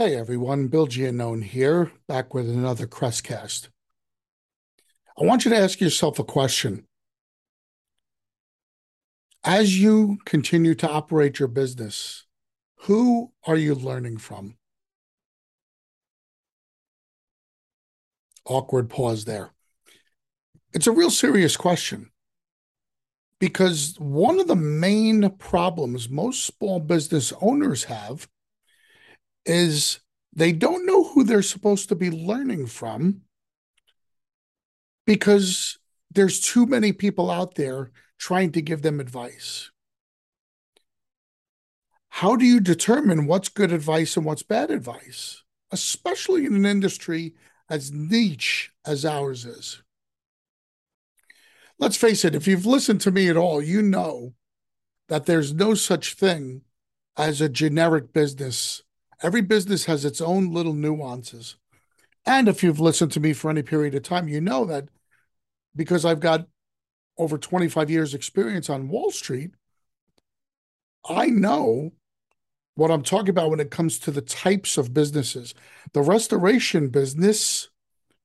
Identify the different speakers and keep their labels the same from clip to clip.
Speaker 1: Hey everyone, Bill Giannone here, back with another Crestcast. I want you to ask yourself a question. As you continue to operate your business, who are you learning from? Awkward pause there. It's a real serious question because one of the main problems most small business owners have is they don't know who they're supposed to be learning from because there's too many people out there trying to give them advice. How do you determine what's good advice and what's bad advice, especially in an industry as niche as ours is? Let's face it, if you've listened to me at all, you know that there's no such thing as a generic business Every business has its own little nuances. And if you've listened to me for any period of time, you know that because I've got over 25 years experience on Wall Street, I know what I'm talking about when it comes to the types of businesses. The restoration business,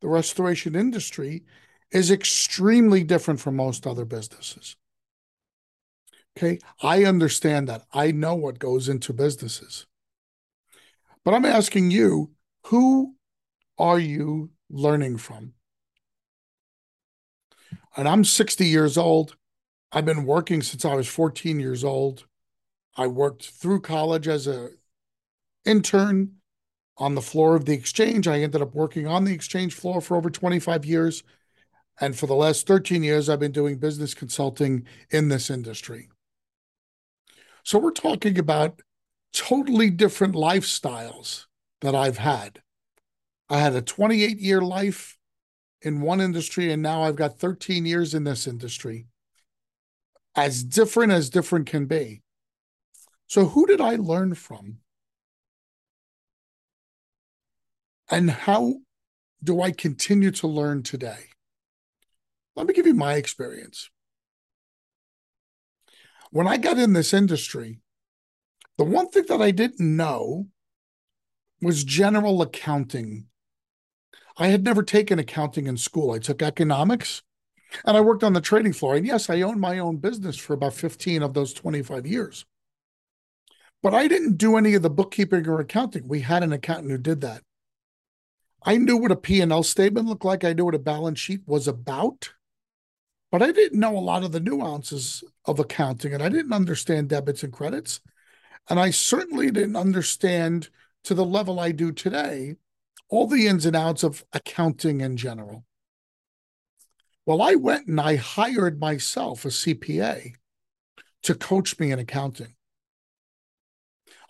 Speaker 1: the restoration industry is extremely different from most other businesses. Okay. I understand that. I know what goes into businesses. But I'm asking you, who are you learning from? And I'm 60 years old. I've been working since I was 14 years old. I worked through college as a intern on the floor of the exchange. I ended up working on the exchange floor for over 25 years. And for the last 13 years, I've been doing business consulting in this industry. So we're talking about totally different lifestyles that I've had. I had a 28 year life in one industry, and now I've got 13 years in this industry. As different as different can be. So, who did I learn from? And how do I continue to learn today? Let me give you my experience. When I got in this industry, the one thing that I didn't know was general accounting. I had never taken accounting in school. I took economics and I worked on the trading floor. And yes, I owned my own business for about 15 of those 25 years. But I didn't do any of the bookkeeping or accounting. We had an accountant who did that. I knew what a P&L statement looked like. I knew what a balance sheet was about. But I didn't know a lot of the nuances of accounting and I didn't understand debits and credits. And I certainly didn't understand to the level I do today all the ins and outs of accounting in general. Well, I went and I hired myself a CPA to coach me in accounting.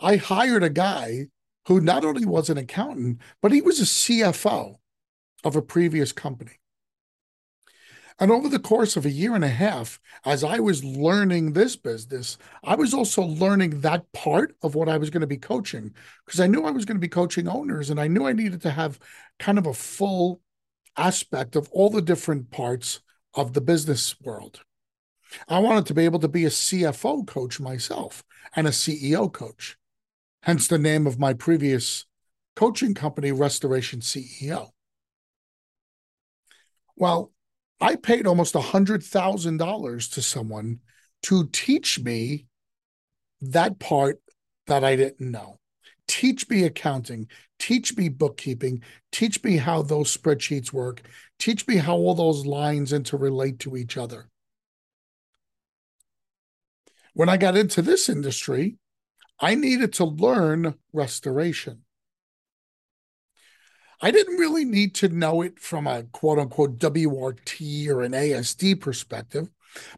Speaker 1: I hired a guy who not only was an accountant, but he was a CFO of a previous company. And over the course of a year and a half, as I was learning this business, I was also learning that part of what I was going to be coaching because I knew I was going to be coaching owners and I knew I needed to have kind of a full aspect of all the different parts of the business world. I wanted to be able to be a CFO coach myself and a CEO coach, hence the name of my previous coaching company, Restoration CEO. Well, I paid almost a $100,000 to someone to teach me that part that I didn't know. Teach me accounting, teach me bookkeeping, teach me how those spreadsheets work, teach me how all those lines interrelate to each other. When I got into this industry, I needed to learn restoration. I didn't really need to know it from a quote unquote WRT or an ASD perspective,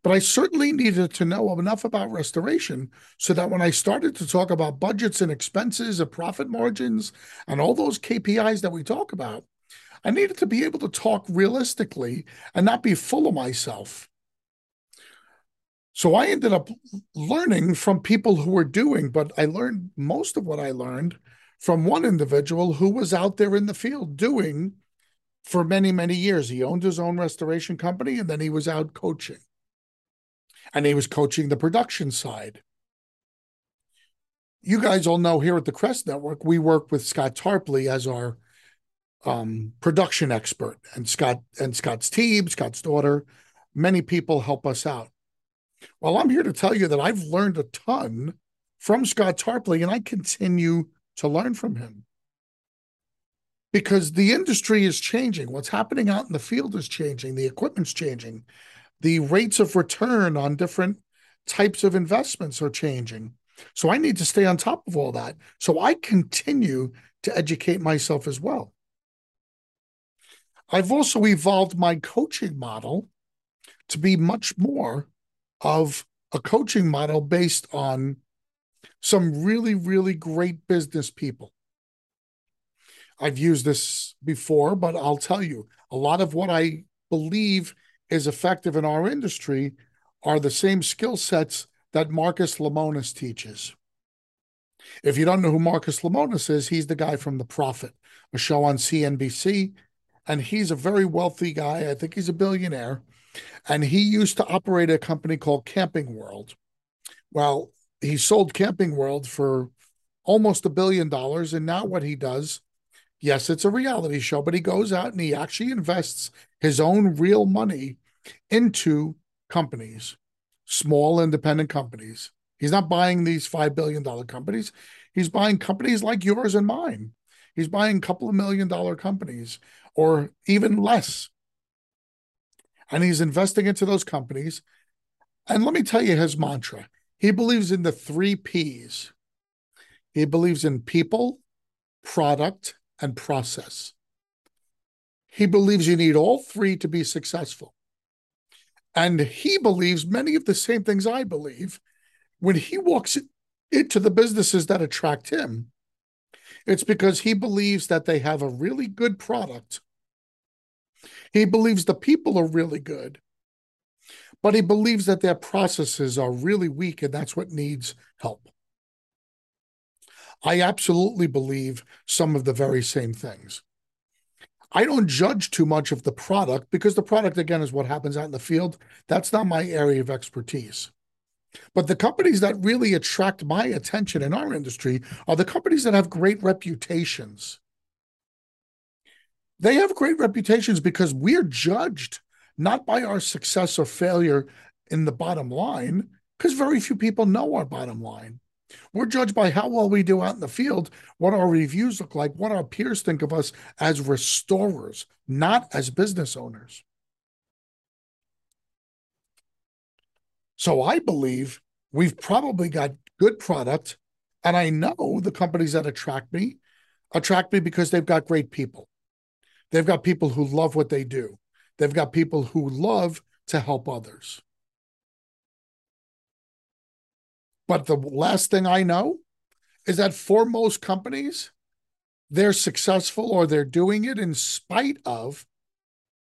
Speaker 1: but I certainly needed to know enough about restoration so that when I started to talk about budgets and expenses and profit margins and all those KPIs that we talk about, I needed to be able to talk realistically and not be full of myself. So I ended up learning from people who were doing, but I learned most of what I learned from one individual who was out there in the field doing for many, many years. He owned his own restoration company and then he was out coaching. And he was coaching the production side. you guys all know here at the Crest Network, we work with Scott Tarpley as our um, production expert, and Scott and Scott's team, Scott's daughter, many people help us out. Well, I'm here to tell you that I've learned a ton from Scott Tarpley, and I continue to learn from him because the industry is changing. What's happening out in the field is changing. The equipment's changing. The rates of return on different types of investments are changing. So I need to stay on top of all that. So I continue to educate myself as well. I've also evolved my coaching model to be much more of a coaching model based on some really, really great business people. I've used this before, but I'll tell you a lot of what I believe is effective in our industry are the same skill sets that Marcus Lemonis teaches. If you don't know who Marcus Lemonis is, he's the guy from The Profit, a show on CNBC. And he's a very wealthy guy. I think he's a billionaire. And he used to operate a company called Camping World. Well, he sold Camping World for almost a billion dollars. And now what he does, yes, it's a reality show, but he goes out and he actually invests his own real money into companies, small independent companies. He's not buying these $5 billion companies. He's buying companies like yours and mine. He's buying a couple of million dollar companies or even less. And he's investing into those companies. And let me tell you his mantra he believes in the three P's he believes in people, product, and process. He believes you need all three to be successful. And he believes many of the same things I believe. When he walks into the businesses that attract him, it's because he believes that they have a really good product. He believes the people are really good, but he believes that their processes are really weak and that's what needs help. I absolutely believe some of the very same things. I don't judge too much of the product because the product, again, is what happens out in the field. That's not my area of expertise. But the companies that really attract my attention in our industry are the companies that have great reputations. They have great reputations because we're judged not by our success or failure in the bottom line, because very few people know our bottom line. We're judged by how well we do out in the field, what our reviews look like, what our peers think of us as restorers, not as business owners. So I believe we've probably got good product. And I know the companies that attract me attract me because they've got great people. They've got people who love what they do. They've got people who love to help others. But the last thing I know is that for most companies, they're successful or they're doing it in spite of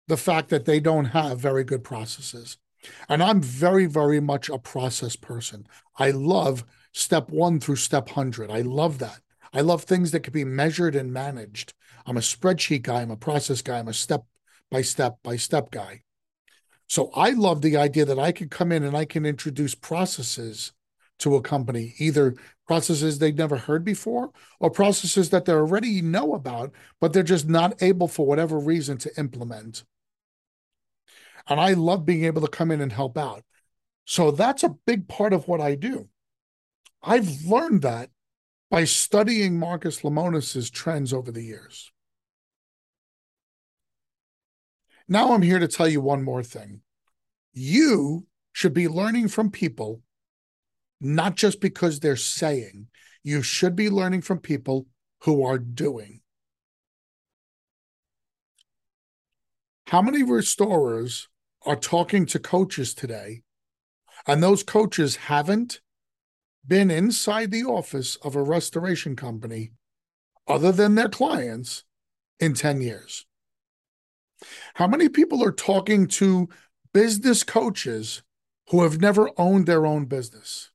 Speaker 1: the fact that they don't have very good processes. And I'm very, very much a process person. I love step one through step 100. I love that. I love things that can be measured and managed. I'm a spreadsheet guy, I'm a process guy, I'm a step by step by step guy. So I love the idea that I can come in and I can introduce processes to a company, either processes they've never heard before or processes that they already know about, but they're just not able for whatever reason to implement. And I love being able to come in and help out. So that's a big part of what I do. I've learned that by studying Marcus Lemonis's trends over the years. Now I'm here to tell you one more thing. You should be learning from people not just because they're saying. You should be learning from people who are doing. How many restorers are talking to coaches today, and those coaches haven't been inside the office of a restoration company other than their clients in 10 years? How many people are talking to business coaches who have never owned their own business?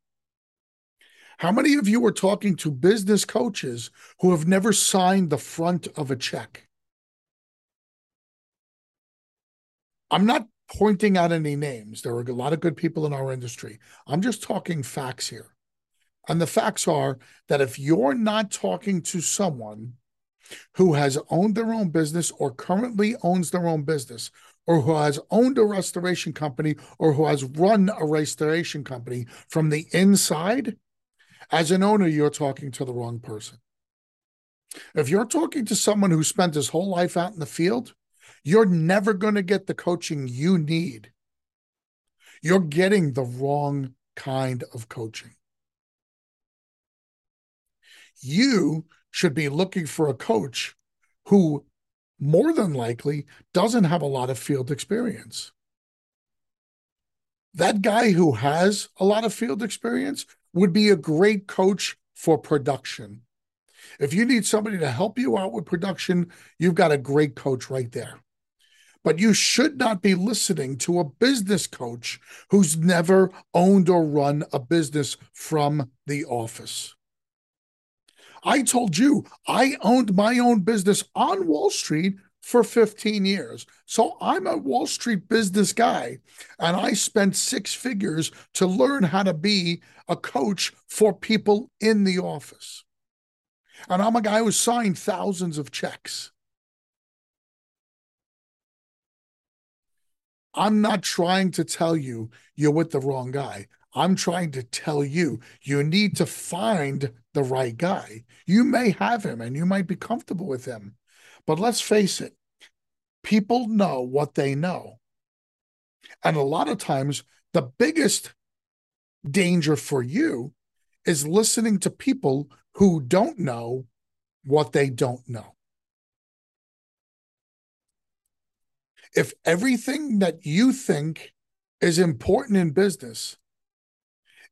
Speaker 1: How many of you are talking to business coaches who have never signed the front of a check? I'm not pointing out any names. There are a lot of good people in our industry. I'm just talking facts here. And the facts are that if you're not talking to someone who has owned their own business or currently owns their own business or who has owned a restoration company or who has run a restoration company from the inside, as an owner, you're talking to the wrong person. If you're talking to someone who spent his whole life out in the field, you're never going to get the coaching you need. You're getting the wrong kind of coaching. You should be looking for a coach who more than likely doesn't have a lot of field experience. That guy who has a lot of field experience would be a great coach for production. If you need somebody to help you out with production, you've got a great coach right there. But you should not be listening to a business coach who's never owned or run a business from the office. I told you I owned my own business on Wall Street for 15 years. So I'm a Wall Street business guy, and I spent six figures to learn how to be a coach for people in the office. And I'm a guy who signed thousands of checks. I'm not trying to tell you you're with the wrong guy. I'm trying to tell you, you need to find the right guy. You may have him and you might be comfortable with him. But let's face it, people know what they know. And a lot of times, the biggest danger for you is listening to people who don't know what they don't know. If everything that you think is important in business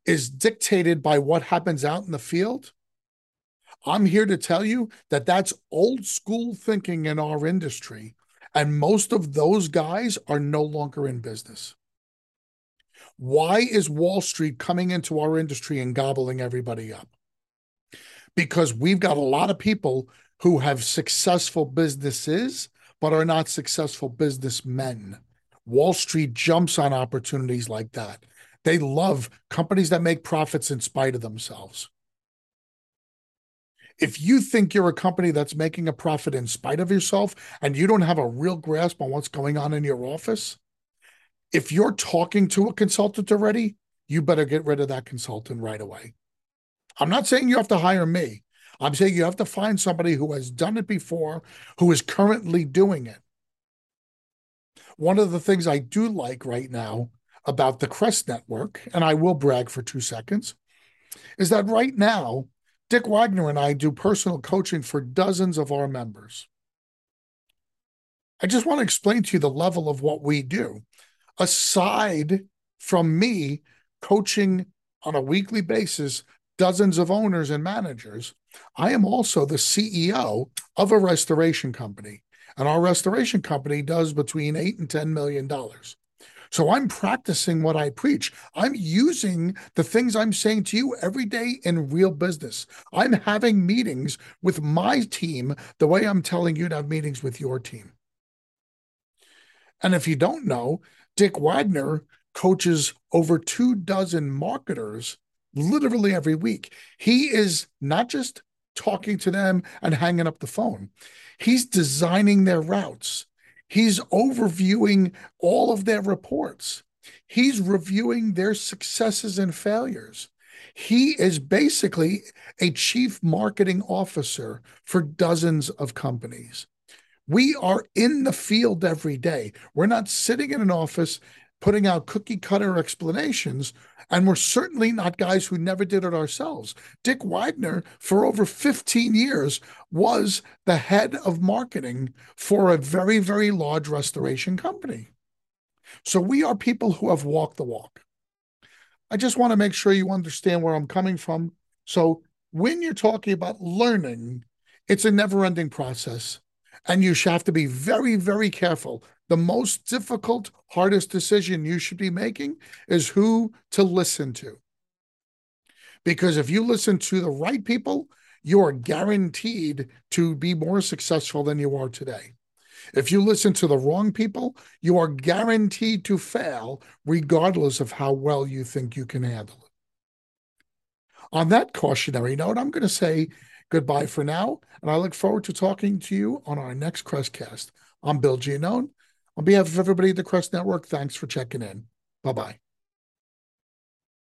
Speaker 1: is dictated by what happens out in the field, I'm here to tell you that that's old school thinking in our industry. And most of those guys are no longer in business. Why is Wall Street coming into our industry and gobbling everybody up? Because we've got a lot of people who have successful businesses, but are not successful businessmen. Wall Street jumps on opportunities like that. They love companies that make profits in spite of themselves. If you think you're a company that's making a profit in spite of yourself and you don't have a real grasp on what's going on in your office, if you're talking to a consultant already, you better get rid of that consultant right away. I'm not saying you have to hire me. I'm saying you have to find somebody who has done it before, who is currently doing it. One of the things I do like right now about the Crest Network, and I will brag for two seconds, is that right now, Dick Wagner and I do personal coaching for dozens of our members. I just want to explain to you the level of what we do. Aside from me coaching on a weekly basis dozens of owners and managers, I am also the CEO of a restoration company. And our restoration company does between eight and $10 million. So I'm practicing what I preach. I'm using the things I'm saying to you every day in real business. I'm having meetings with my team the way I'm telling you to have meetings with your team. And if you don't know, Dick Wagner coaches over two dozen marketers literally every week. He is not just talking to them and hanging up the phone, he's designing their routes. He's overviewing all of their reports. He's reviewing their successes and failures. He is basically a chief marketing officer for dozens of companies. We are in the field every day. We're not sitting in an office putting out cookie cutter explanations. And we're certainly not guys who never did it ourselves. Dick Wagner, for over 15 years, was the head of marketing for a very, very large restoration company. So we are people who have walked the walk. I just want to make sure you understand where I'm coming from. So when you're talking about learning, it's a never ending process. And you have to be very, very careful the most difficult, hardest decision you should be making is who to listen to. Because if you listen to the right people, you are guaranteed to be more successful than you are today. If you listen to the wrong people, you are guaranteed to fail, regardless of how well you think you can handle it. on that cautionary note, I'm going to say goodbye for now, and I look forward to talking to you on our next Crestcast. I'm Bill Giannone. On behalf of everybody at the Crest Network, thanks for checking in. Bye bye.